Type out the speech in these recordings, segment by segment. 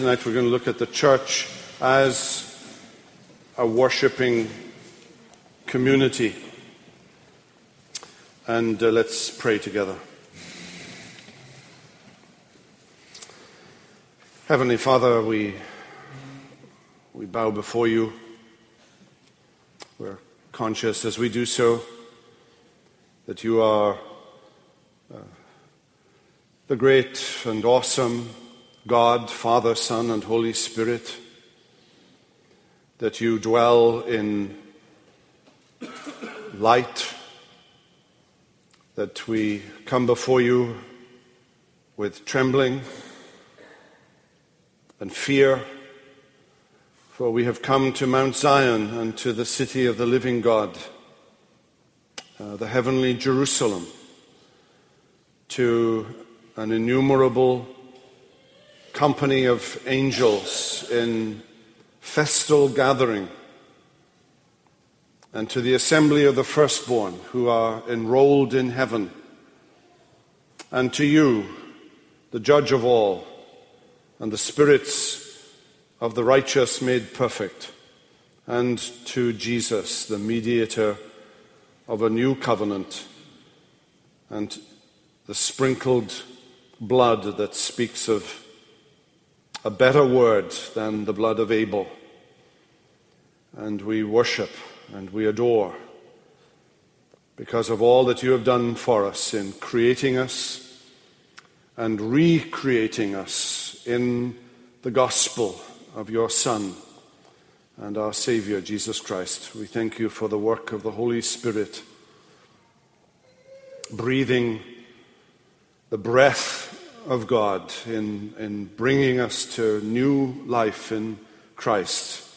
tonight we're going to look at the church as a worshipping community. And uh, let's pray together. Heavenly Father, we, we bow before you. We're conscious as we do so that you are uh, the great and awesome God, Father, Son, and Holy Spirit, that you dwell in light, that we come before you with trembling and fear, for we have come to Mount Zion and to the city of the living God, uh, the heavenly Jerusalem, to an innumerable company of angels in festal gathering, and to the assembly of the firstborn who are enrolled in heaven, and to you, the judge of all, and the spirits of the righteous made perfect, and to Jesus, the mediator of a new covenant, and the sprinkled blood that speaks of a better word than the blood of Abel. And we worship and we adore because of all that you have done for us in creating us and recreating us in the gospel of your Son and our Savior, Jesus Christ. We thank you for the work of the Holy Spirit, breathing the breath of God in, in bringing us to new life in Christ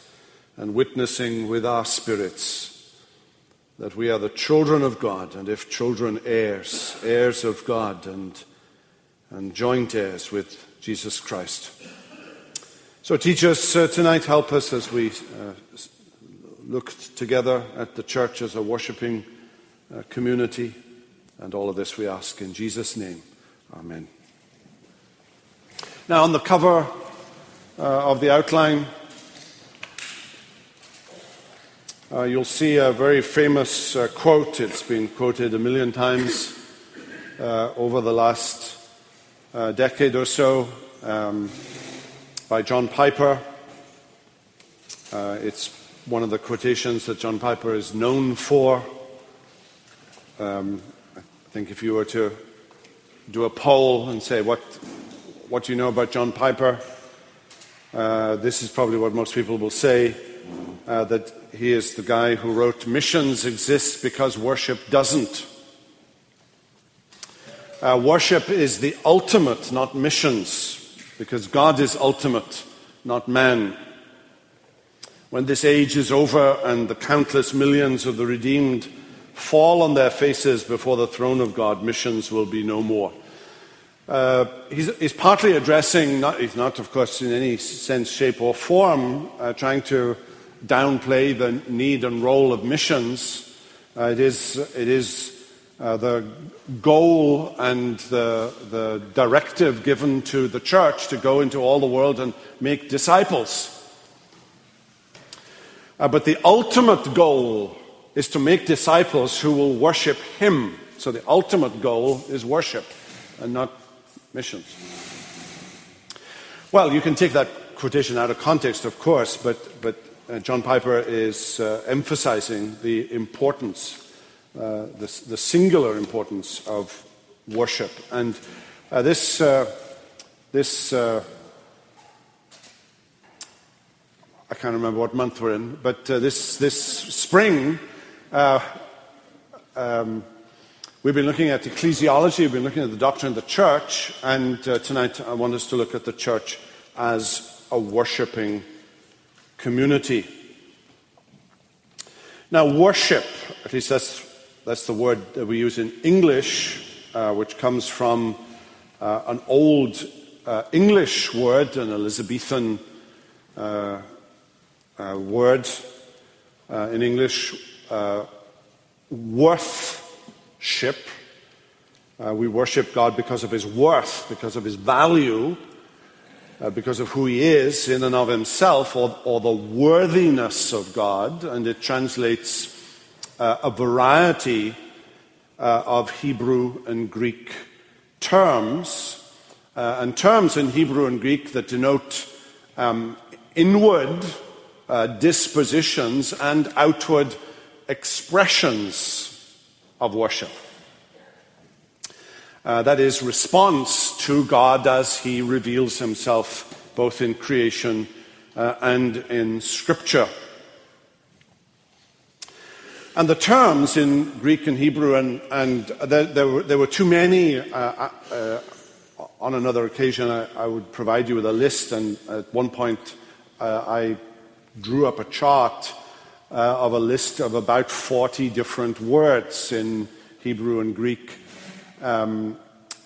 and witnessing with our spirits that we are the children of God, and if children, heirs, heirs of God, and, and joint heirs with Jesus Christ. So, teach us uh, tonight, help us as we uh, look together at the church as a worshipping uh, community, and all of this we ask in Jesus' name. Amen. Now, on the cover uh, of the outline, uh, you'll see a very famous uh, quote. It's been quoted a million times uh, over the last uh, decade or so um, by John Piper. Uh, it's one of the quotations that John Piper is known for. Um, I think if you were to do a poll and say, what what you know about John Piper. Uh, this is probably what most people will say uh, that he is the guy who wrote Missions Exist Because Worship Doesn't. Uh, worship is the ultimate, not missions, because God is ultimate, not man. When this age is over and the countless millions of the redeemed fall on their faces before the throne of God, missions will be no more. Uh, he's, he's, partly addressing, not, he's not, of course, in any sense, shape, or form, uh, trying to downplay the need and role of missions. Uh, it is, it is uh, the goal and the, the directive given to the church to go into all the world and make disciples. Uh, but the ultimate goal is to make disciples who will worship Him. So the ultimate goal is worship and not missions. Well, you can take that quotation out of context, of course, but, but uh, John Piper is uh, emphasizing the importance, uh, the, the, singular importance of worship. And uh, this, uh, this uh, I can't remember what month we're in, but this, this spring, um, We've been looking at ecclesiology, we've been looking at the doctrine of the church, and uh, tonight I want us to look at the church as a worshipping community. Now, worship, at least that's, that's the word that we use in English, uh, which comes from uh, an old uh, English word, an Elizabethan uh, uh, word in English, worth ship. Uh, we worship God because of His worth, because of His value. uh, because of who he is in and of himself, or, or the worthiness of God, and it translates uh, a variety uh, of Hebrew and Greek terms, uh, and terms in Hebrew and Greek that denote um, inward uh, dispositions and outward expressions of worship. Uh, that is, response to God as He reveals Himself both in creation uh, and in Scripture. And the terms in Greek and Hebrew, and, and there, there, were, there, were, too many. Uh, uh, uh, on another occasion, I, I, would provide you with a list, and at one point, uh, I drew up a chart of a list of about 40 different words in Hebrew and Greek um,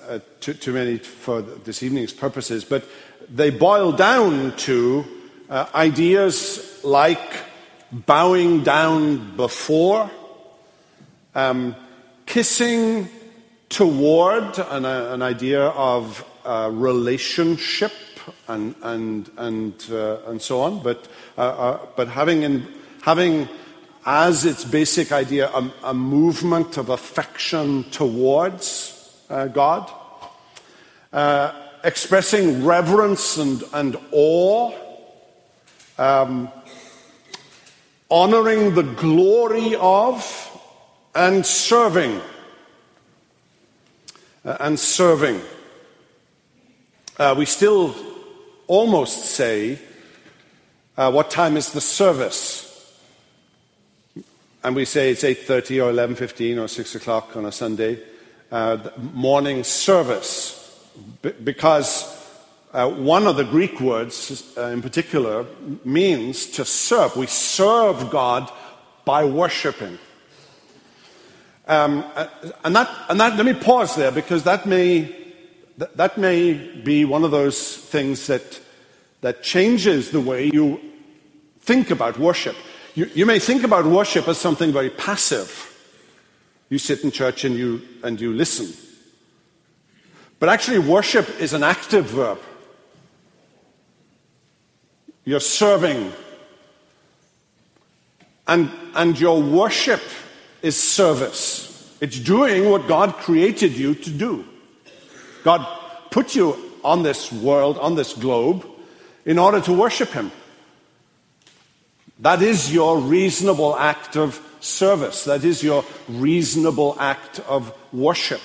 uh, too, too, many for this evening's purposes, but they boil down to uh, ideas like bowing down before, um, kissing toward an, uh, an idea of uh, relationship and, and, and, uh, and so on, but, uh, uh, but having, in, having as its basic idea a, a movement of affection towards uh, God, uh, expressing reverence and, and awe, um, honoring the glory of, and serving. Uh, and serving. Uh, we still almost say, uh, what time is the service? And we say it's 8.30 or 11.15 or 6 o'clock on a Sunday uh, morning service because uh, one of the Greek words uh, in particular means to serve. We serve God by worshiping. Um, uh, and, that, and that, let me pause there because that may, that may be one of those things that, that changes the way you think about worship. You, you may think about worship as something very passive. You sit in church and you, and you listen. But actually, worship is an active verb. You're serving. And, and your worship is service. It's doing what God created you to do. God put you on this world, on this globe, in order to worship Him. That is your reasonable act of service. That is your reasonable act of worship.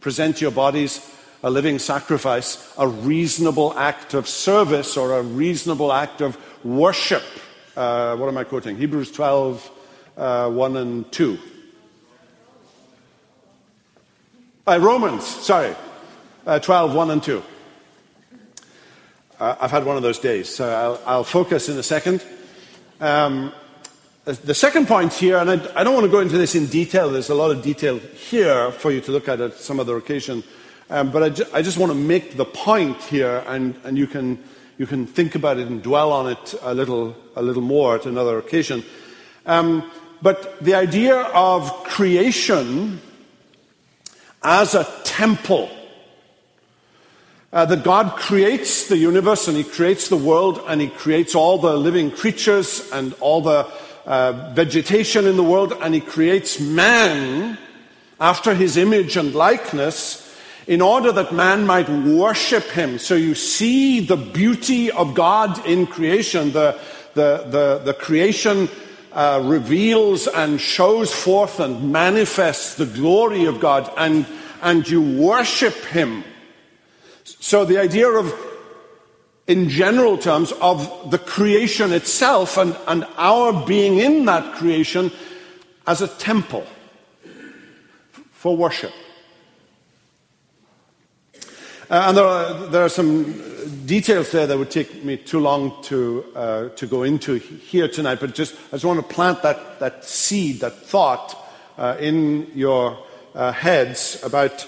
Present your bodies a living sacrifice, a reasonable act of service or a reasonable act of worship. Uh, what am I quoting? Hebrews 12, uh, 1 and 2. Uh, Romans, sorry, uh, 12, 1 and 2. Uh, I've had one of those days, so I'll, I'll focus in a second. Um, the second point here, and I, I, don't want to go into this in detail, there's a lot of detail here for you to look at at some other occasion, um, but I, ju- I, just want to make the point here, and, and you, can, you can think about it and dwell on it a little, a little more at another occasion. Um, but the idea of creation as a temple, uh, that God creates the universe and He creates the world and He creates all the living creatures and all the uh, vegetation in the world, and he creates man after his image and likeness in order that man might worship him. So you see the beauty of God in creation. The, the, the, the creation uh, reveals and shows forth and manifests the glory of God, and, and you worship him. So the idea of in general terms of the creation itself and, and our being in that creation as a temple for worship. Uh, and there are, there are, some details there that would take me too long to, uh, to go into here tonight, but just I just want to plant that, that seed, that thought uh, in your uh, heads about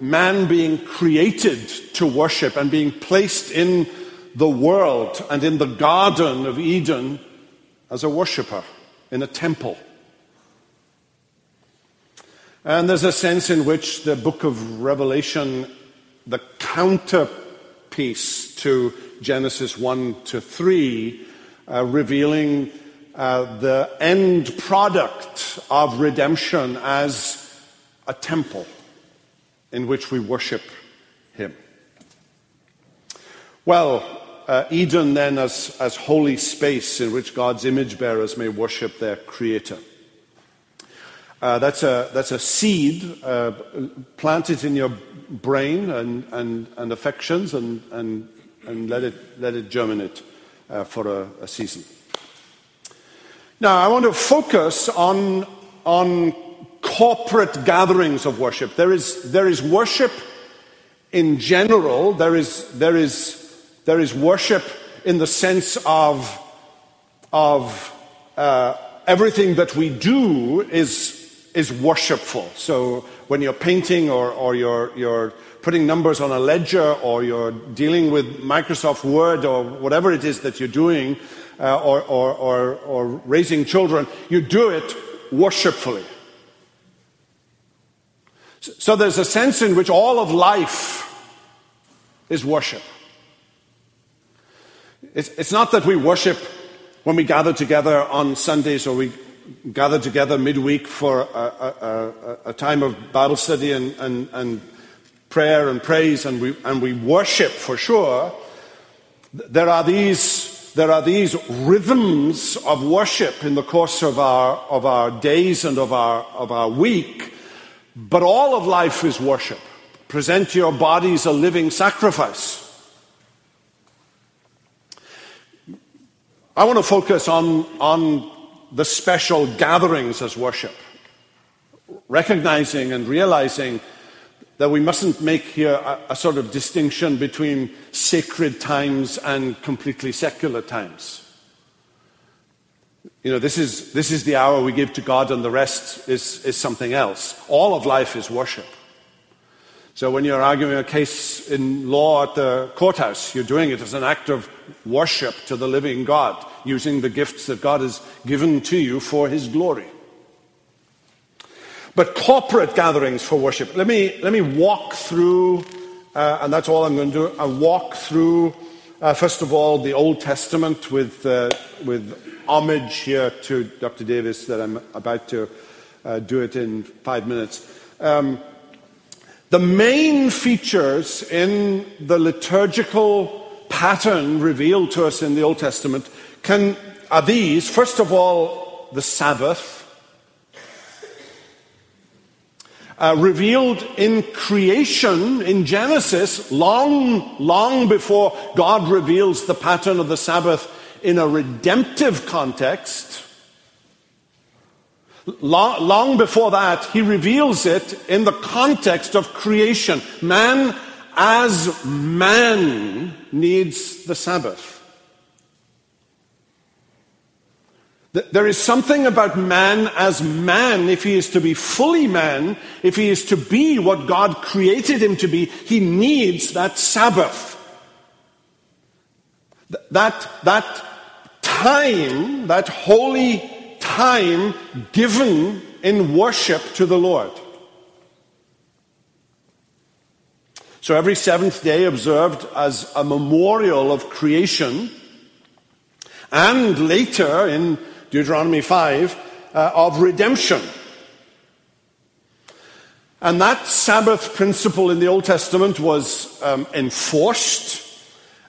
man being created to worship and being placed in the world and in the Garden of Eden as a worshiper in a temple. And there's a sense in which the book of Revelation, the counter piece to Genesis 1 to 3, uh, revealing uh, the end product of redemption as a temple in which we worship Him. Well, uh, Eden then as, as holy space in which God's image bearers may worship their Creator. Uh, that's, a, that's a seed uh, planted in your brain and, and, and affections and, and, and let, it, let it germinate uh, for a, a season. Now, I want to focus on, on corporate gatherings of worship. There is, there is worship in general, there is, there is there is worship in the sense of, of uh, everything that we do is, is worshipful. So when you're painting or, or you're, you're putting numbers on a ledger or you're dealing with Microsoft Word or whatever it is that you're doing uh, or, or, or, or raising children, you do it worshipfully. So there's a sense in which all of life is worship. It's, it's not that we worship when we gather together on Sundays or we gather together midweek for a, a, a, a time of Bible study and, and, and, prayer and praise, and we, and we worship for sure. There are these, there are these rhythms of worship in the course of our, of our days and of our, of our week, but all of life is worship. Present your bodies a living sacrifice. I want to focus on, on the special gatherings as worship, recognizing and realizing that we mustn't make here a, a, sort of distinction between sacred times and completely secular times. You know, this is, this is the hour we give to God, and the rest is, is something else. All of life is worship. So when you're arguing a case in law at the courthouse, you're doing it as an act of worship to the living God, using the gifts that God has given to you for his glory. But corporate gatherings for worship. Let me, let me walk through, uh, and that's all I'm going to do. I walk through, uh, first of all, the Old Testament with, uh, with homage here to Dr. Davis that I'm about to uh, do it in five minutes. Um, the main features in the liturgical pattern revealed to us in the Old Testament can, are these. First of all, the Sabbath. Uh, revealed in creation in Genesis, long, long before God reveals the pattern of the Sabbath in a redemptive context. Long, long, before that, he reveals it in the context of creation. Man, as man, needs the Sabbath. There is something about man as man, if he is to be fully man, if he is to be what God created him to be, he needs that Sabbath. That, that time, that holy time given in worship to the Lord. So every seventh day observed as a memorial of creation, and later in Deuteronomy 5 uh, of redemption. And that Sabbath principle in the Old Testament was um, enforced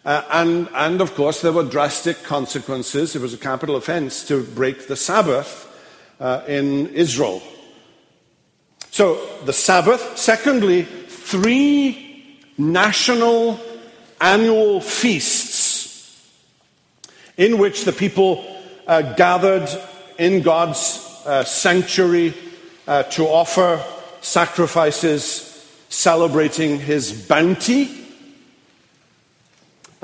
uh, and, and of course, there were drastic consequences. It was a capital offense to break the Sabbath uh, in Israel. So, the Sabbath. Secondly, three national annual feasts in which the people uh, gathered in God's uh, sanctuary uh, to offer sacrifices celebrating his bounty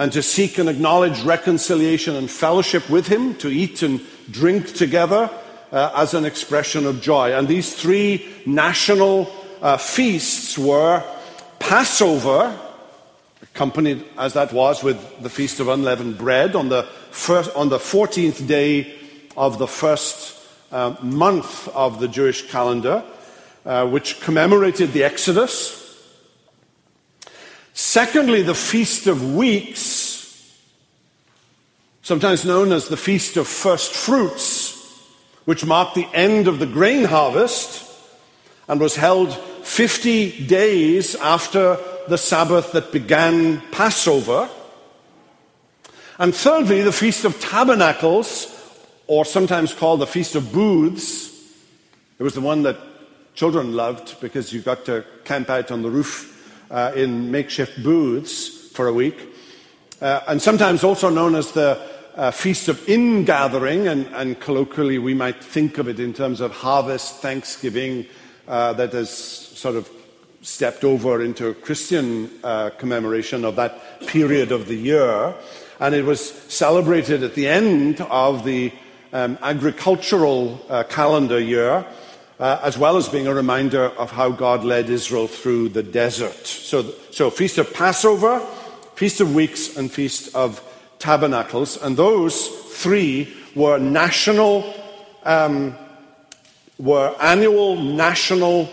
and to seek and acknowledge reconciliation and fellowship with Him, to eat and drink together uh, as an expression of joy. And these three national uh, feasts were Passover, accompanied as that was with the Feast of Unleavened Bread on the, first, on the 14th day of the first uh, month of the Jewish calendar, uh, which commemorated the Exodus Secondly, the Feast of Weeks, sometimes known as the Feast of First Fruits, which marked the end of the grain harvest and was held 50 days after the Sabbath that began Passover. And thirdly, the Feast of Tabernacles, or sometimes called the Feast of Booths. It was the one that children loved because you got to camp out on the roof uh, in makeshift booths for a week. Uh, and sometimes also known as the uh, Feast of Ingathering, and, and, colloquially we might think of it in terms of harvest, thanksgiving, uh, that has sort of stepped over into a Christian uh, commemoration of that period of the year. And it was celebrated at the end of the um, agricultural uh, calendar year, uh, as well as being a reminder of how God led Israel through the desert. So, so Feast of Passover, Feast of Weeks, and Feast of Tabernacles. And those three were national, um, were annual national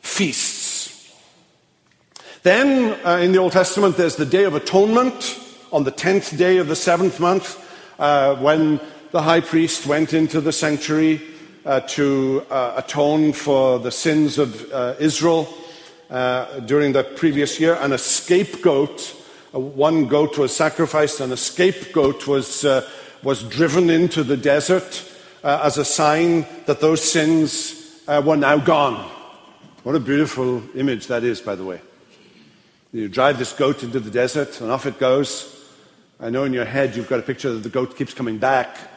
feasts. Then uh, in the Old Testament, there's the Day of Atonement on the 10th day of the seventh month uh, when the high priest went into the sanctuary uh, to uh, atone for the sins of uh, Israel uh, during the previous year, and a scapegoat, one goat was sacrificed, and a scapegoat was, was driven into the desert as a sign that those sins were now gone. What a beautiful image that is, by the way. You drive this goat into the desert, and off it goes. I know in your head you've got a picture that the goat keeps coming back,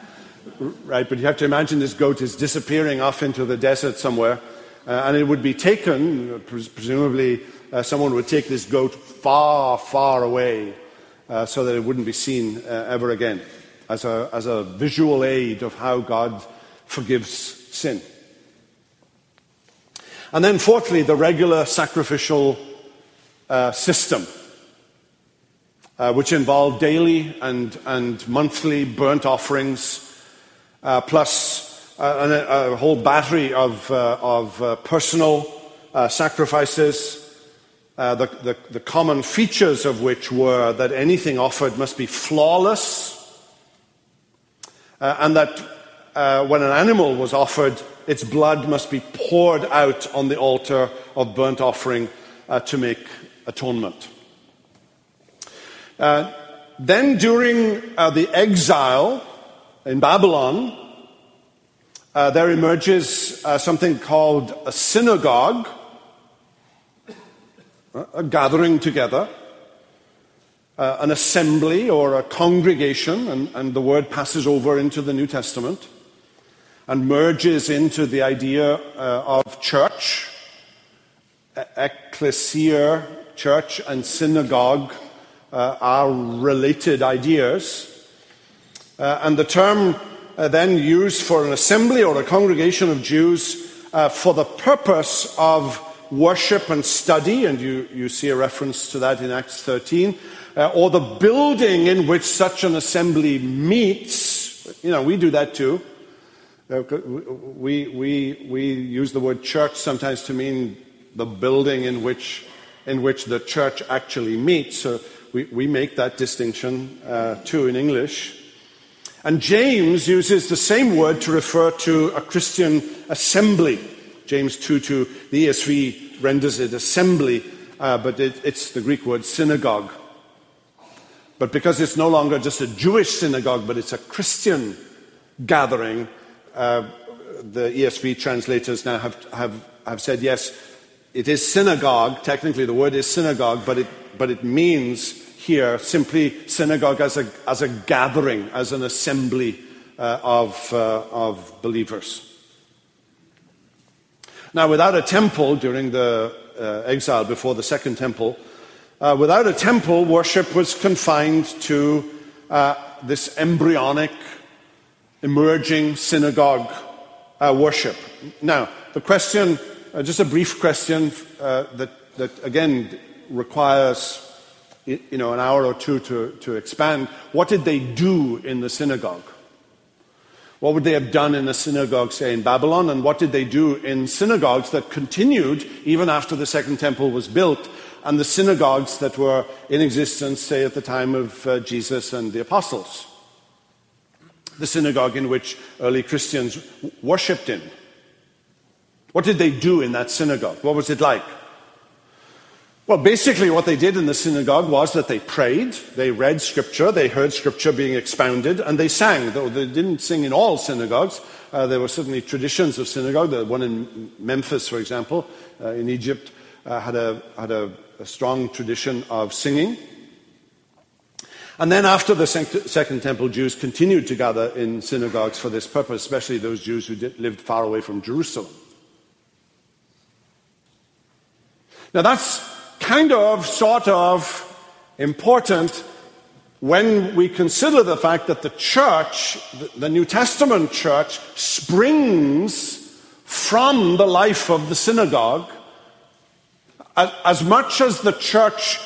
right? But you have to imagine this goat is disappearing off into the desert somewhere, uh, and it would be taken, presumably, uh, someone would take this goat far, far away uh, so that it wouldn't be seen uh, ever again as a, as a visual aid of how God forgives sin. And then, fourthly, the regular sacrificial uh, system, uh, which involved daily and, and monthly burnt offerings, plus uh, a, a, whole battery of, uh, of uh, personal sacrifices. The, the, the common features of which were that anything offered must be flawless, and that when an animal was offered, its blood must be poured out on the altar of burnt offering uh, to make atonement. Uh, then, during uh, the exile in Babylon, uh, there emerges uh, something called a synagogue, a gathering together, uh, an assembly or a congregation, and, and the word passes over into the New Testament and merges into the idea uh, of church, ecclesia, church and synagogue uh, are related ideas. Uh, and the term uh, then used for an assembly or a congregation of Jews uh, for the purpose of worship and study, and you, you see a reference to that in Acts 13, uh, or the building in which such an assembly meets. You know, we do that too. Uh, we, we, we use the word church sometimes to mean the building in which in which the church actually meets. So we, we make that distinction uh, too in English. And James uses the same word to refer to a Christian assembly. James 2 2, the ESV renders it assembly, uh, but it, it's the Greek word synagogue. But because it's no longer just a Jewish synagogue, but it's a Christian gathering, uh, the ESV translators now have, have, have said, yes, it is synagogue. Technically, the word is synagogue, but it, but it means here simply synagogue as a, as a gathering, as an assembly uh, of, uh, of believers. Now, without a temple during the uh, exile before the second temple, uh, without a temple, worship was confined to uh, this embryonic, emerging synagogue uh, worship. Now, the question just a brief question that, that, again, requires you know, an hour or two to, to expand. What did they do in the synagogue? What would they have done in a synagogue, say, in Babylon? And what did they do in synagogues that continued even after the Second Temple was built and the synagogues that were in existence, say, at the time of uh, Jesus and the apostles. The synagogue in which early Christians worshipped in. What did they do in that synagogue? What was it like? Well, basically, what they did in the synagogue was that they prayed, they read scripture, they heard scripture being expounded, and they sang. Though they didn't sing in all synagogues, uh, there were certainly traditions of synagogue. The one in Memphis, for example, uh, in Egypt, uh, had, a, had a, a, strong tradition of singing. And then, after the Second Temple, Jews continued to gather in synagogues for this purpose, especially those Jews who did, lived far away from Jerusalem. Now, that's kind of, sort of important when we consider the fact that the church, the New Testament church, springs from the life of the synagogue, as much as the church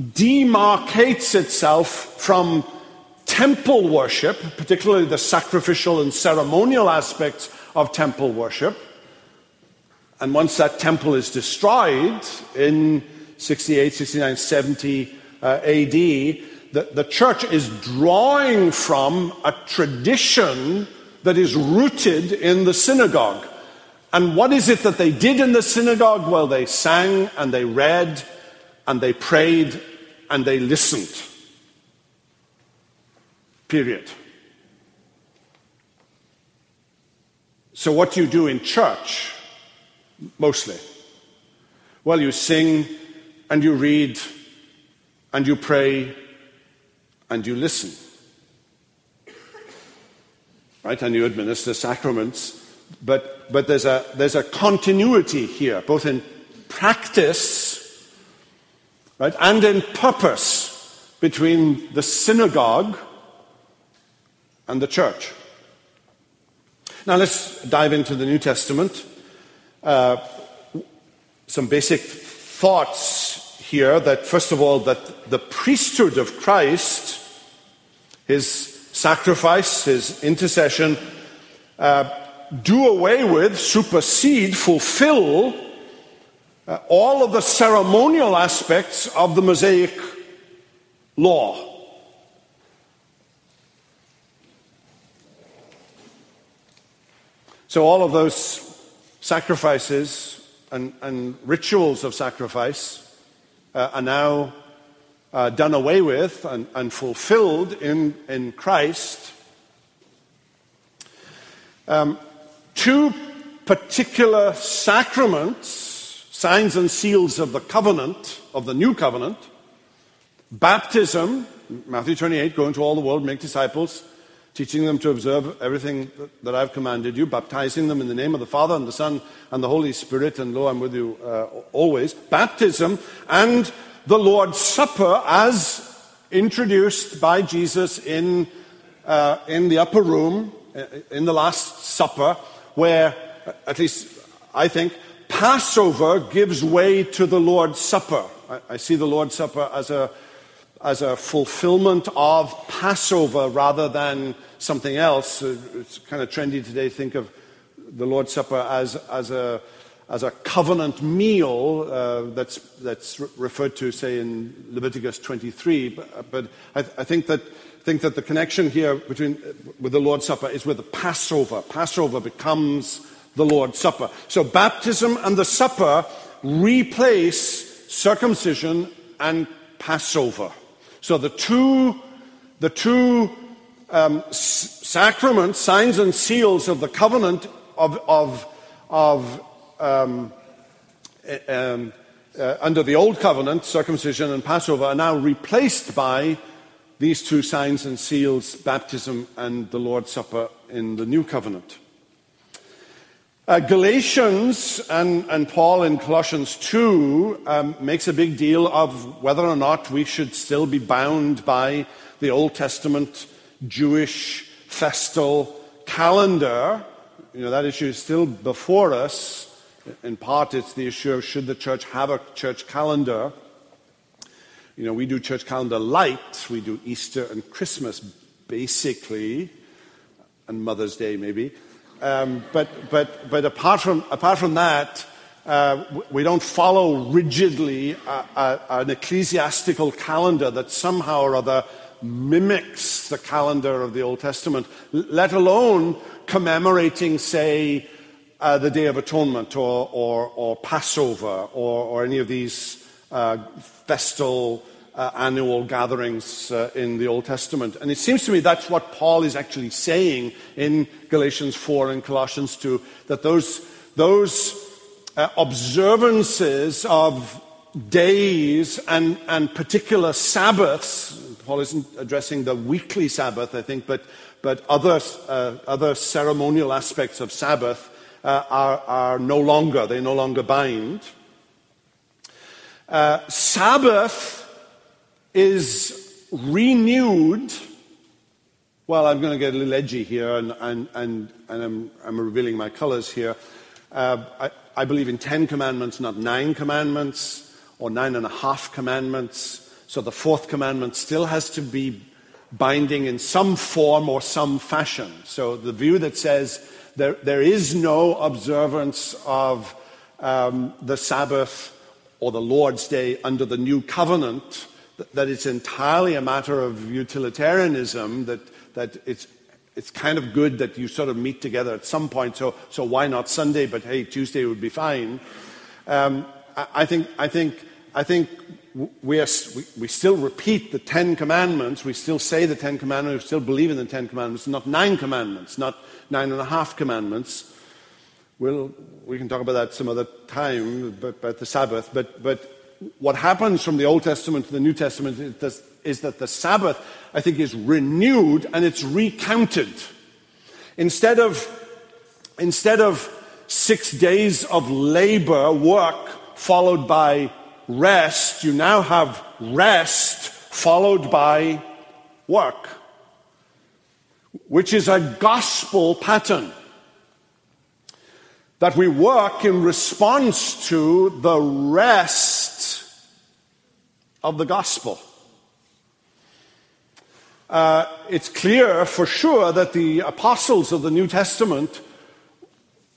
demarcates itself from temple worship, particularly the sacrificial and ceremonial aspects of temple worship, and once that temple is destroyed in 68, 69, 70 uh, AD, the, the church is drawing from a tradition that is rooted in the synagogue. And what is it that they did in the synagogue? Well, they sang and they read and they prayed and they listened. Period. So, what do you do in church? Mostly. Well, you sing and you read and you pray and you listen. Right? And you administer sacraments. But, but there's, a, there's a continuity here, both in practice right, and in purpose between the synagogue and the church. Now let's dive into the New Testament. Uh, some basic thoughts here that, first of all, that the priesthood of Christ, his sacrifice, his intercession, uh, do away with, supersede, fulfill uh, all of the ceremonial aspects of the Mosaic law. So, all of those sacrifices and, and rituals of sacrifice uh, are now uh, done away with and, and fulfilled in, in Christ. Um, two particular sacraments, signs and seals of the covenant, of the new covenant baptism, Matthew 28, go into all the world, make disciples teaching them to observe everything that I've commanded you, baptizing them in the name of the Father and the Son and the Holy Spirit, and lo, I'm with you uh, always. Baptism and the Lord's Supper as introduced by Jesus in, uh, in the upper room, uh, in the Last Supper, where, uh, at least I think, Passover gives way to the Lord's Supper. I, I see the Lord's Supper as a, as a fulfillment of Passover rather than something else. It's kind of trendy today to think of the Lord's Supper as, as, a, as a covenant meal uh, that's, that's referred to, say, in Leviticus 23. But, but I, I, think, that, think that the connection here between, with the Lord's Supper is with the Passover. Passover becomes the Lord's Supper. So baptism and the supper replace circumcision and Passover. So the two, the two um, sacraments, signs and seals of the covenant of, of, of um, um, uh, under the old covenant, circumcision and Passover, are now replaced by these two signs and seals, baptism and the Lord's Supper in the new covenant. Uh, Galatians and, and, Paul in Colossians 2 um, makes a big deal of whether or not we should still be bound by the Old Testament Jewish festal calendar. You know, that issue is still before us. In part, it's the issue of should the church have a church calendar. You know, we do church calendar light. We do Easter and Christmas, basically, and Mother's Day, maybe. Um, but, but, but apart, from, apart from that, Uh, we don't follow rigidly a, a, an ecclesiastical calendar that somehow or other mimics the calendar of the Old Testament, let alone commemorating, say, uh, the Day of Atonement or, or, or Passover or, or, any of these uh, festal uh, annual gatherings uh, in the Old Testament. And it seems to me that's what Paul is actually saying in Galatians 4 and Colossians 2 that those, those uh, observances of days and, and particular Sabbaths, Paul isn't addressing the weekly Sabbath, I think, but, but other, uh, other ceremonial aspects of Sabbath uh, are, are no longer, they no longer bind. Uh, Sabbath is renewed. Well, I'm going to get a little edgy here, and, and, and, and I'm, I'm, revealing my colors here. Uh, I, I believe in ten commandments, not nine commandments, or nine and a half commandments. So the fourth commandment still has to be binding in some form or some fashion. So the view that says there, there is no observance of um, the Sabbath or the Lord's Day under the new covenant, that, it's entirely a matter of utilitarianism, that, that it's, it's kind of good that you sort of meet together at some point, so, so why not Sunday, but hey, Tuesday would be fine. Um, I, I, think, I, think, I think we, are, we, we, still repeat the Ten Commandments, we still say the Ten Commandments, we still believe in the Ten Commandments, not nine commandments, not nine and a half commandments. We'll, we can talk about that some other time, about the Sabbath. But, but what happens from the Old Testament to the New Testament is, that the Sabbath, I think, is renewed and it's recounted. Instead of, instead of six days of labor, work, followed by rest, you now have rest followed by work which is a gospel pattern. That we work in response to the rest of the gospel. Uh, it's clear for sure that the apostles of the New Testament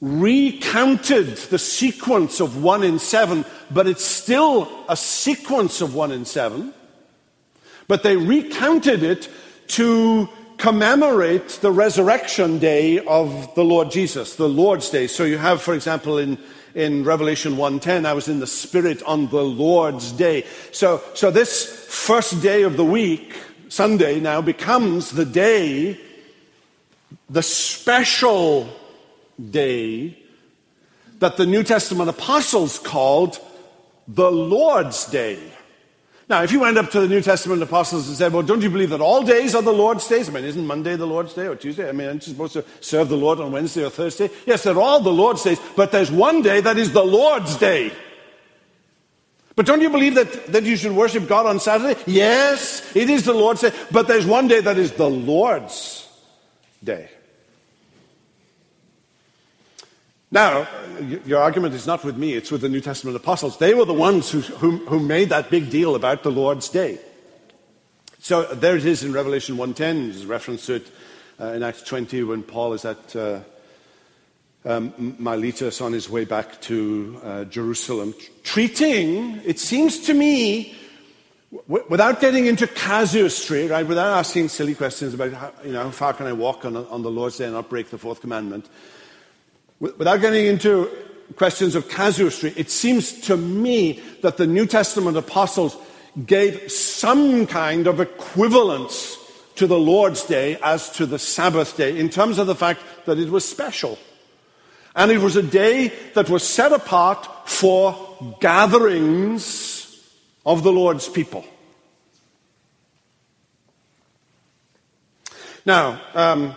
recounted the sequence of one in seven, but it's still a sequence of one in seven. But they recounted it to commemorate the resurrection day of the Lord Jesus, the Lord's day. So you have, for example, in, in Revelation 1.10, I was in the Spirit on the Lord's day. So, so this first day of the week, Sunday now, becomes the day, the special day that the New Testament apostles called the Lord's day. Now, if you went up to the New Testament apostles and said, Well, don't you believe that all days are the Lord's days? I mean, isn't Monday the Lord's day or Tuesday? I mean, aren't you supposed to serve the Lord on Wednesday or Thursday? Yes, they're all the Lord's days, but there's one day that is the Lord's day. But don't you believe that, that you should worship God on Saturday? Yes, it is the Lord's day, but there's one day that is the Lord's day. Now, your argument is not with me, it's with the New Testament apostles. They were the ones who, who, who made that big deal about the Lord's Day. So there it is in Revelation 1.10. There's a reference to it uh, in Acts 20 when Paul is at uh, um, Miletus on his way back to uh, Jerusalem. Treating, it seems to me, w- without getting into casuistry, right, without asking silly questions about how, you know, how far can I walk on, on the Lord's Day and not break the fourth commandment, Without getting into questions of casuistry, it seems to me that the New Testament apostles gave some kind of equivalence to the Lord's Day as to the Sabbath day in terms of the fact that it was special. And it was a day that was set apart for gatherings of the Lord's people. Now, um,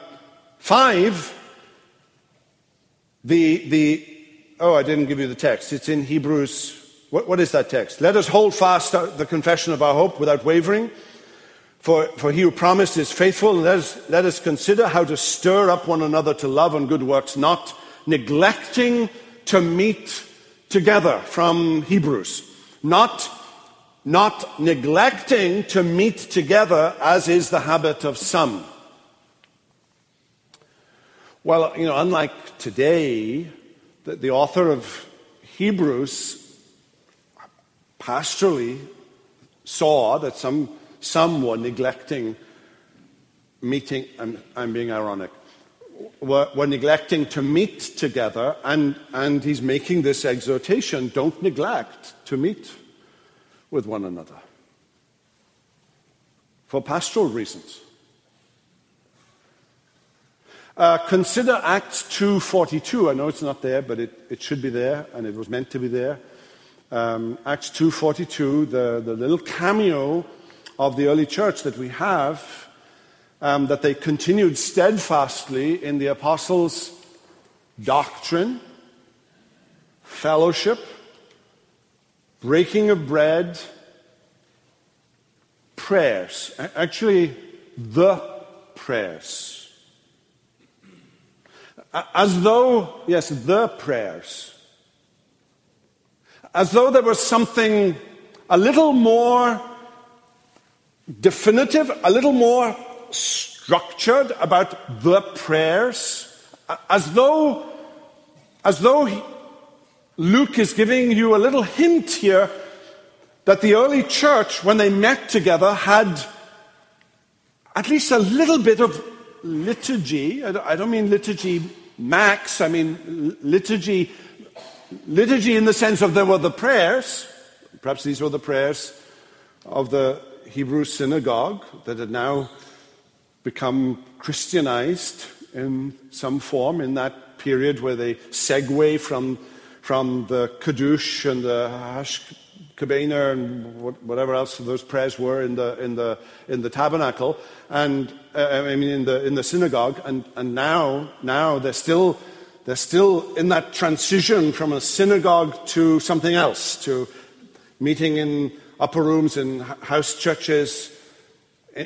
five the, the, oh, I didn't give you the text. It's in Hebrews. What, what is that text? Let us hold fast the confession of our hope without wavering. For, for he who promised is faithful. Let us, let us consider how to stir up one another to love and good works, not neglecting to meet together from Hebrews. Not, not neglecting to meet together as is the habit of some well, you know, unlike today, the, the author of Hebrews pastorally saw that some, some were neglecting meeting, I'm, I'm being ironic, were, were neglecting to meet together, and, and he's making this exhortation don't neglect to meet with one another for pastoral reasons. Uh, consider Acts 2.42. I know it's not there, but it, it should be there, and it was meant to be there. Um, Acts 2.42, the, the little cameo of the early church that we have, um, that they continued steadfastly in the apostles' doctrine, fellowship, breaking of bread, prayers. Actually, the prayers. As though, yes, the prayers. As though there was something a little more definitive, a little more structured about the prayers, as though, as though Luke is giving you a little hint here that the early church, when they met together, had at least a little bit of liturgy. I don't mean liturgy max, I mean liturgy, liturgy in the sense of there were the prayers. Perhaps these were the prayers of the Hebrew synagogue that had now become Christianized in some form in that period where they segue from, from the Kiddush and the Hash Kabbalah and whatever else those prayers were in the, in the, in the tabernacle, and uh, I mean in the, in the synagogue, and, and now, now they're still, they're still in that transition from a synagogue to something else, to meeting in upper rooms in house churches,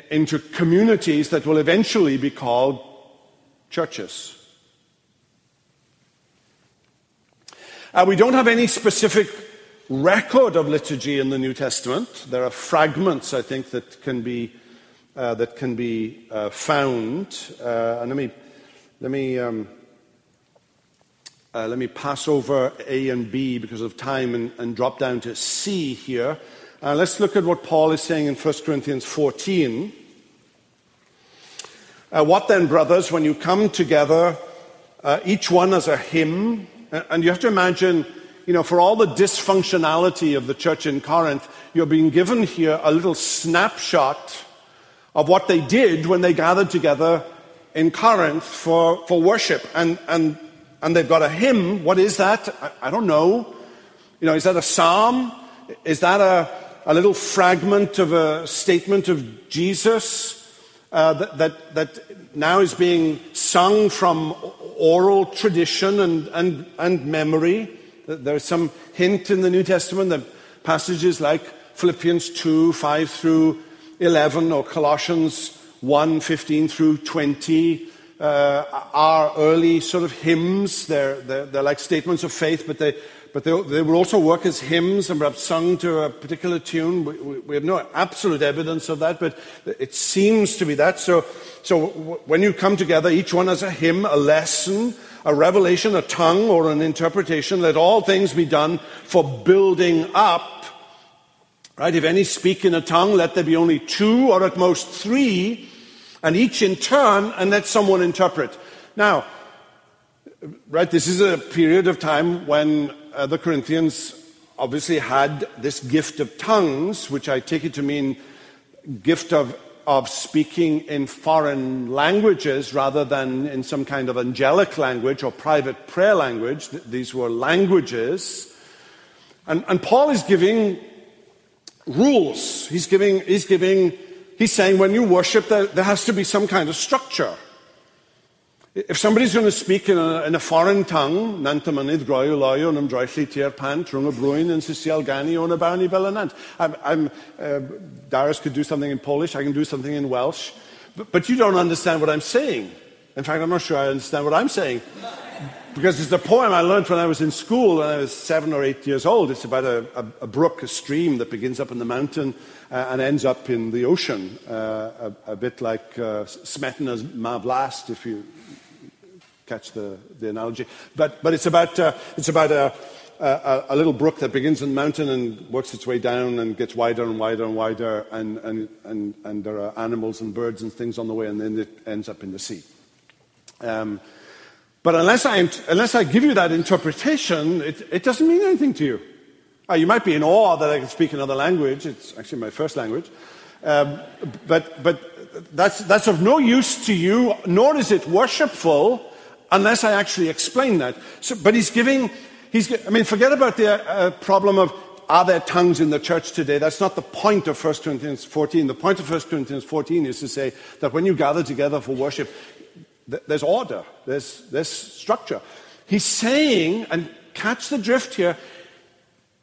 into communities that will eventually be called churches. Uh, we don't have any specific record of liturgy in the New Testament. There are fragments, I think, that can be, uh, that can be uh, found. Uh, and let me, let, me, um, uh, let me pass over A and B because of time and, and drop down to C here. Uh, let's look at what Paul is saying in 1 Corinthians 14. Uh, what then, brothers, when you come together, each one as a hymn, and you have to imagine you know, for all the dysfunctionality of the church in Corinth, you're being given here a little snapshot of what they did when they gathered together in Corinth for, for worship. And, and, and they've got a hymn. What is that? I, I don't know. You know, is that a psalm? Is that a, a little fragment of a statement of Jesus uh, that, that, that now is being sung from oral tradition and, and, and memory? There's some hint in the New Testament that passages like Philippians 2, 5 through 11, or Colossians 1, 15 through 20, uh, are early sort of hymns. They're, they're, they're, like statements of faith, but they, but they, they will also work as hymns and perhaps sung to a particular tune. We, we, have no absolute evidence of that, but it seems to be that. So, so when you come together, each one has a hymn, a lesson, a revelation, a tongue, or an interpretation. Let all things be done for building up. Right? If any speak in a tongue, let there be only two or at most three, and each in turn, and let someone interpret. Now, right, this is a period of time when uh, the Corinthians obviously had this gift of tongues, which I take it to mean gift of of speaking in foreign languages rather than in some kind of angelic language or private prayer language. These were languages. And, and Paul is giving rules. He's giving, he's giving, he's saying when you worship, there, there has to be some kind of structure. If somebody's going to speak in a, in a foreign tongue, nantamanid groio loio nam droichli tier pan trunga bruin and sisial gani on belanant. I'm, I'm uh, Darius could do something in Polish, I can do something in Welsh, but, but you don't understand what I'm saying. In fact, I'm not sure I understand what I'm saying. Because it's a poem I learned when I was in school when I was seven or eight years old. It's about a, a, a brook, a stream that begins up in the mountain uh, and ends up in the ocean, uh, a, a, bit like uh, Smetana's Ma Vlast, if you catch the, the analogy. But, but it's about, uh, it's about a, a, a, little brook that begins in the mountain and works its way down and gets wider and wider and wider, and, and, and, and there are animals and birds and things on the way, and then it ends up in the sea. Um, but unless I, unless I give you that interpretation, it, it doesn't mean anything to you. Uh, you might be in awe that I can speak another language. It's actually my first language. Um, but but that's, that's of no use to you, nor is it worshipful unless I actually explain that. So, but he's giving, he's, I mean, forget about the uh, problem of are there tongues in the church today? That's not the point of 1 Corinthians 14. The point of 1 Corinthians 14 is to say that when you gather together for worship, th- there's order, there's, there's structure. He's saying, and catch the drift here,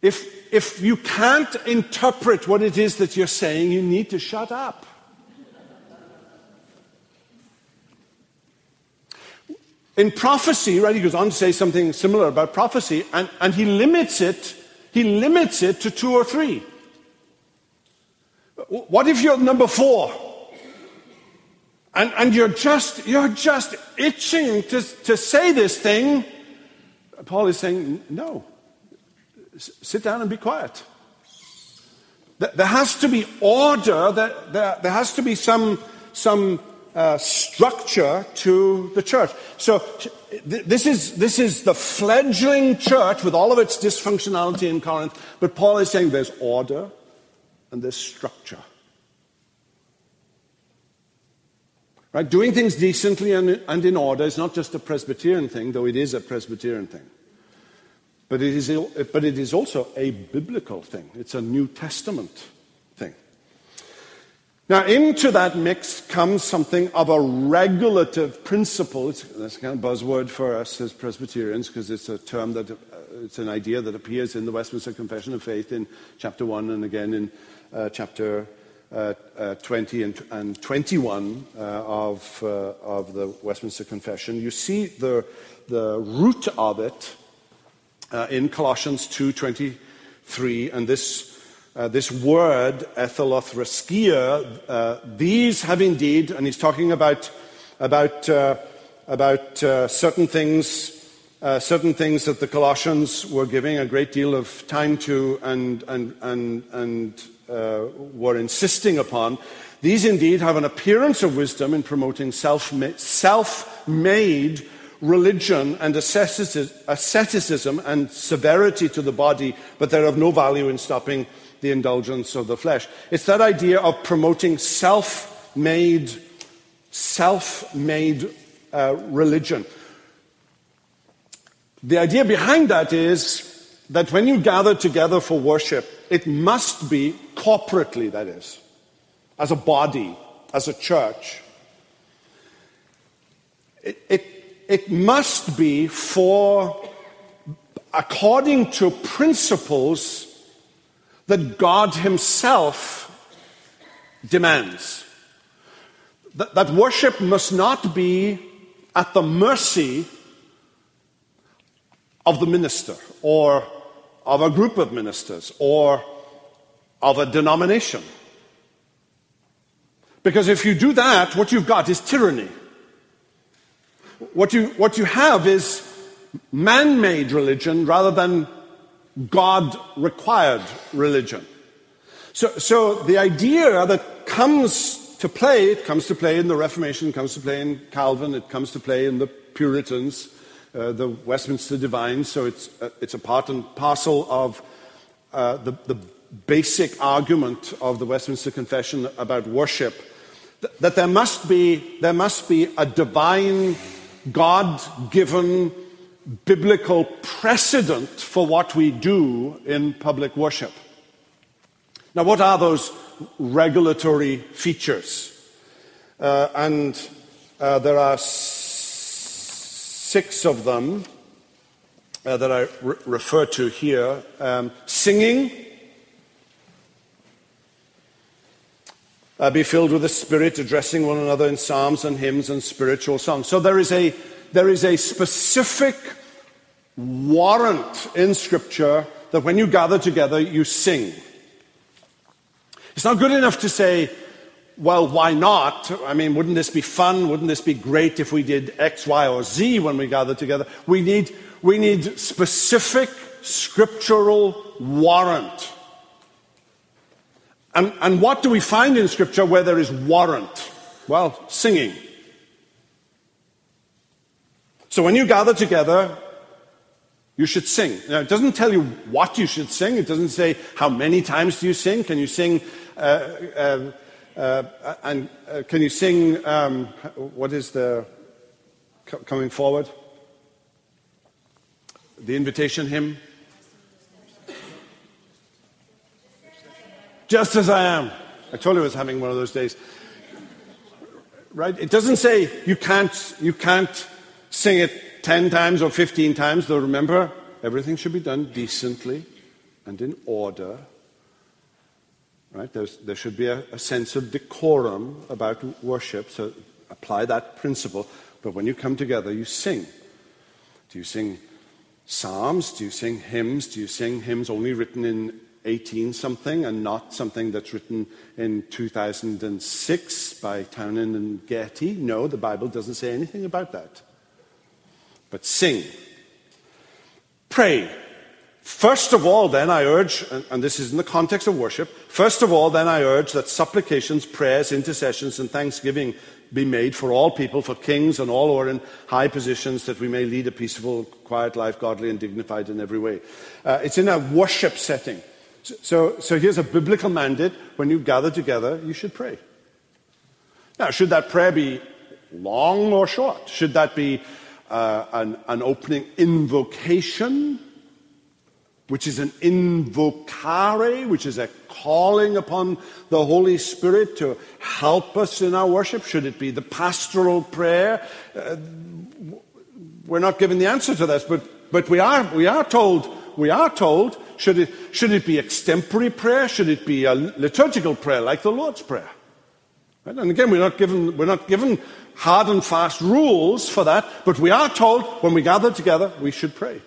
if, if you can't interpret what it is that you're saying, you need to shut up. In prophecy, right, he goes on to say something similar about prophecy, and, and he limits it, he limits it to two or three. What if you're number four? And, and you're just you're just itching to, to say this thing. Paul is saying, no. sit down and be quiet. There has to be order, there, there, there has to be some, some uh, structure to the church. So th- this, is, this is the fledgling church with all of its dysfunctionality in Corinth, but Paul is saying there's order and there's structure. Right? Doing things decently and, and in order is not just a Presbyterian thing, though it is a Presbyterian thing. But it, is, but it is also a biblical thing. It's a New Testament now, into that mix comes something of a regulative principle. It's, that's a kind of buzzword for us as Presbyterians because it's a term that, uh, it's an idea that appears in the Westminster Confession of Faith in chapter 1 and again in uh, chapter uh, uh 20 and, and 21 uh, of, uh, of the Westminster Confession. You see the, the root of it in Colossians 2.23 and this uh, this word, ethelothreskia, uh, these have indeed, and he's talking about, about, uh, about uh, certain things, uh, certain things that the Colossians were giving a great deal of time to and, and, and, and were insisting upon. These indeed have an appearance of wisdom in promoting self made religion and asceticism and severity to the body, but they're of no value in stopping the indulgence of the flesh. It's that idea of promoting self made, self made uh, religion. The idea behind that is that when you gather together for worship, it must be corporately, that is, as a body, as a church. It, it, it must be for, according to principles that God Himself demands. That, that worship must not be at the mercy of the minister or of a group of ministers or of a denomination. Because if you do that, what you've got is tyranny. What you, what you have is man made religion rather than God required religion. So, so the idea that comes to play, it comes to play in the Reformation, it comes to play in Calvin, it comes to play in the Puritans, uh, the Westminster Divines, so it's, uh, it's a part and parcel of uh, the, the basic argument of the Westminster Confession about worship, that there must be, there must be a divine, God given biblical precedent for what we do in public worship. Now, what are those regulatory features? Uh, and uh, there are six of them uh, that I re- refer to here um, singing, uh, be filled with the Spirit, addressing one another in psalms and hymns and spiritual songs. So there is a there is a specific warrant in Scripture that when you gather together, you sing. It's not good enough to say, well, why not? I mean, wouldn't this be fun? Wouldn't this be great if we did X, Y, or Z when we gather together? We need, we need specific scriptural warrant. And, and what do we find in Scripture where there is warrant? Well, singing. So when you gather together, you should sing. Now, it doesn't tell you what you should sing. It doesn't say how many times do you sing. Can you sing? Uh, uh, uh, and uh, can you sing? Um, what is the coming forward? The invitation hymn. Just as I am. I told you I was having one of those days. Right? It doesn't say you can't, you can't sing it 10 times or 15 times, though remember, everything should be done decently and in order. Right? There's, there should be a, a sense of decorum about worship, so apply that principle. But when you come together, you sing. Do you sing psalms? Do you sing hymns? Do you sing hymns only written in 18 something and not something that's written in 2006 by Townend and Getty. No, the Bible doesn't say anything about that. But sing. Pray. First of all, then, I urge, and this is in the context of worship, first of all, then, I urge that supplications, prayers, intercessions, and thanksgiving be made for all people, for kings and all who are in high positions, that we may lead a peaceful, quiet life, godly and dignified in every way. Uh, it's in a worship setting. So, so here's a biblical mandate. When you gather together, you should pray. Now, should that prayer be long or short? Should that be uh, an, an opening invocation, which is an invocare, which is a calling upon the Holy Spirit to help us in our worship? Should it be the pastoral prayer? Uh, we're not given the answer to this, but, but we, are, we are told, we are told should it, should it be extempore prayer? Should it be a liturgical prayer like the Lord's Prayer? Right? And again, we're not, given, we're not given hard and fast rules for that, but we are told when we gather together, we should pray.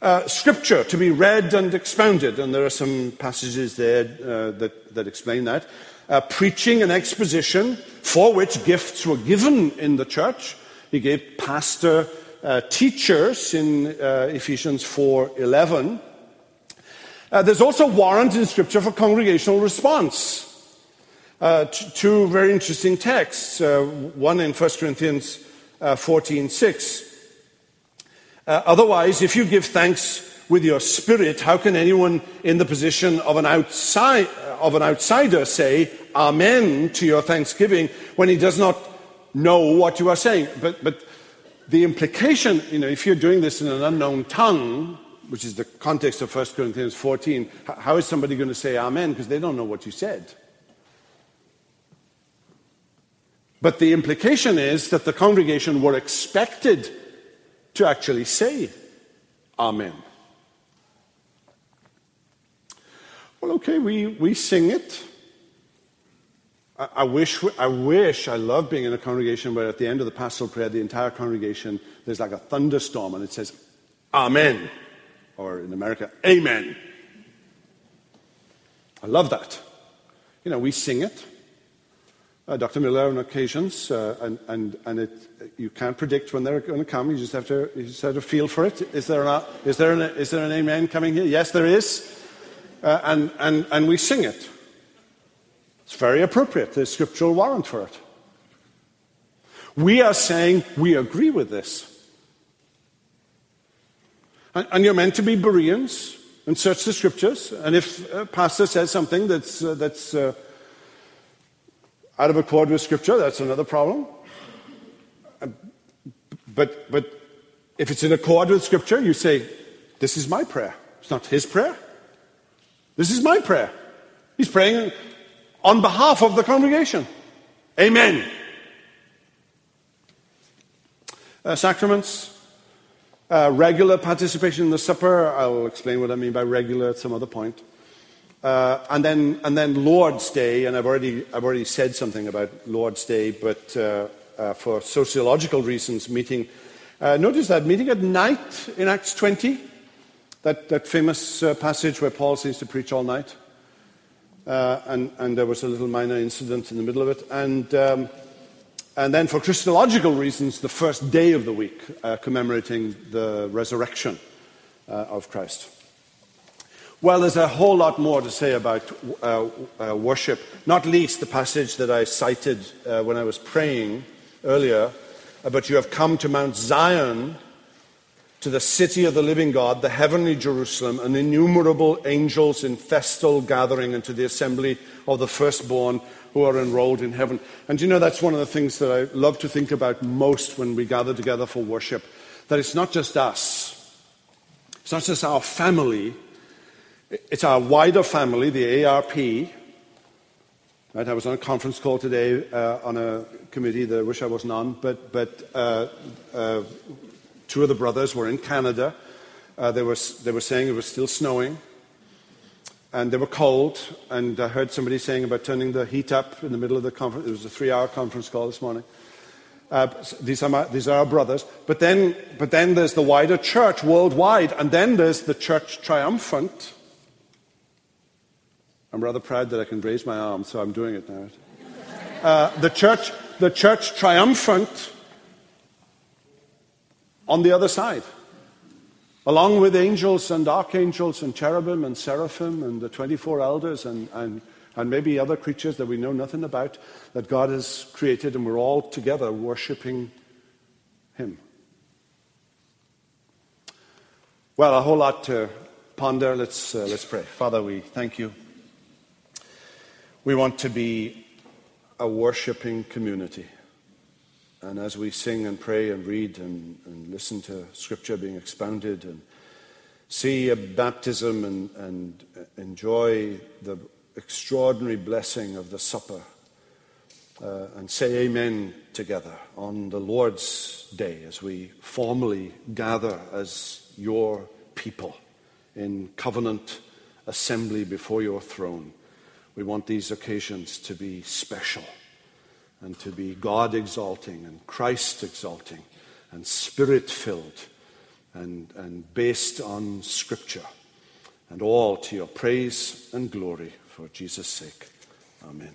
Uh, scripture to be read and expounded, and there are some passages there uh, that, that explain that. Uh, preaching and exposition, for which gifts were given in the church. He gave pastor uh, teachers in uh, Ephesians 4:11. Uh, there's also warrant in Scripture for congregational response. Uh, two very interesting texts. Uh, one in 1 Corinthians 14:6. otherwise, if you give thanks with your spirit, how can anyone in the position of an, outside, of an outsider say Amen to your thanksgiving when he does not know what you are saying? But, but the implication, you know, if you're doing this in an unknown tongue, which is the context of 1 Corinthians 14, how is somebody going to say amen? Because they don't know what you said. But the implication is that the congregation were expected to actually say amen. Well, okay, we, we sing it. I, I, wish, I wish, I love being in a congregation where at the end of the pastoral prayer, the entire congregation, there's like a thunderstorm and it says, Amen. Or in America, Amen. I love that. You know, we sing it. Uh, Dr. Miller on occasions, uh, and, and, and it, you can't predict when they're going to come. You just have to, you just have to feel for it. Is there, an, is there, an, is there an amen coming here? Yes, there is. Uh, and, and, and we sing it. It's very appropriate. There's scriptural warrant for it. We are saying we agree with this. And, and you're meant to be Bereans and search the scriptures. And if a pastor says something that's, uh, that's uh, out of accord with scripture, that's another problem. But, but if it's in accord with scripture, you say, This is my prayer. It's not his prayer. This is my prayer. He's praying on behalf of the congregation. Amen. Uh, sacraments, uh, regular participation in the supper. I'll explain what I mean by regular at some other point. Uh, and then, and then Lord's Day, and I've already, I've already said something about Lord's Day, but uh, uh, for sociological reasons, meeting. Uh, notice that meeting at night in Acts 20, that, that famous passage where Paul seems to preach all night uh, and, and, there was a little minor incident in the middle of it. And, um, And then, for Christological reasons, the first day of the week, uh, commemorating the resurrection uh, of Christ. Well, there's a whole lot more to say about uh, uh, worship, not least the passage that I cited uh, when I was praying earlier about you have come to Mount Zion, to the city of the living God, the heavenly Jerusalem, and innumerable angels in festal gathering, and to the assembly of the firstborn who are enrolled in heaven. And you know, that's one of the things that I love to think about most when we gather together for worship that it's not just us, it's not just our family it's our wider family, the ARP. Right? I was on a conference call today uh, on a committee that I wish I wasn't on, but, but uh, uh, two of the brothers were in Canada. Uh, they, were, they were saying it was still snowing, and they were cold. And I heard somebody saying about turning the heat up in the middle of the conference. It was a three hour conference call this morning. Uh, these, are my, these are our brothers. But then, but then there's the wider church worldwide, and then there's the church triumphant I'm rather proud that I can raise my arm, so I'm doing it now. Uh, the, church, the church triumphant on the other side, along with angels and archangels and cherubim and seraphim and the 24 elders and, and, and maybe other creatures that we know nothing about that God has created, and we're all together worshiping Him. Well, a whole lot to ponder. Let's, uh, let's pray. Father, we thank you. We want to be a worshipping community. And as we sing and pray and read and, and listen to Scripture being expounded and see a baptism and, and enjoy the extraordinary blessing of the supper uh, and say amen together on the Lord's day as we formally gather as your people in covenant assembly before your throne. We want these occasions to be special and to be God exalting and Christ exalting and spirit filled and, and based on Scripture. And all to your praise and glory for Jesus' sake. Amen.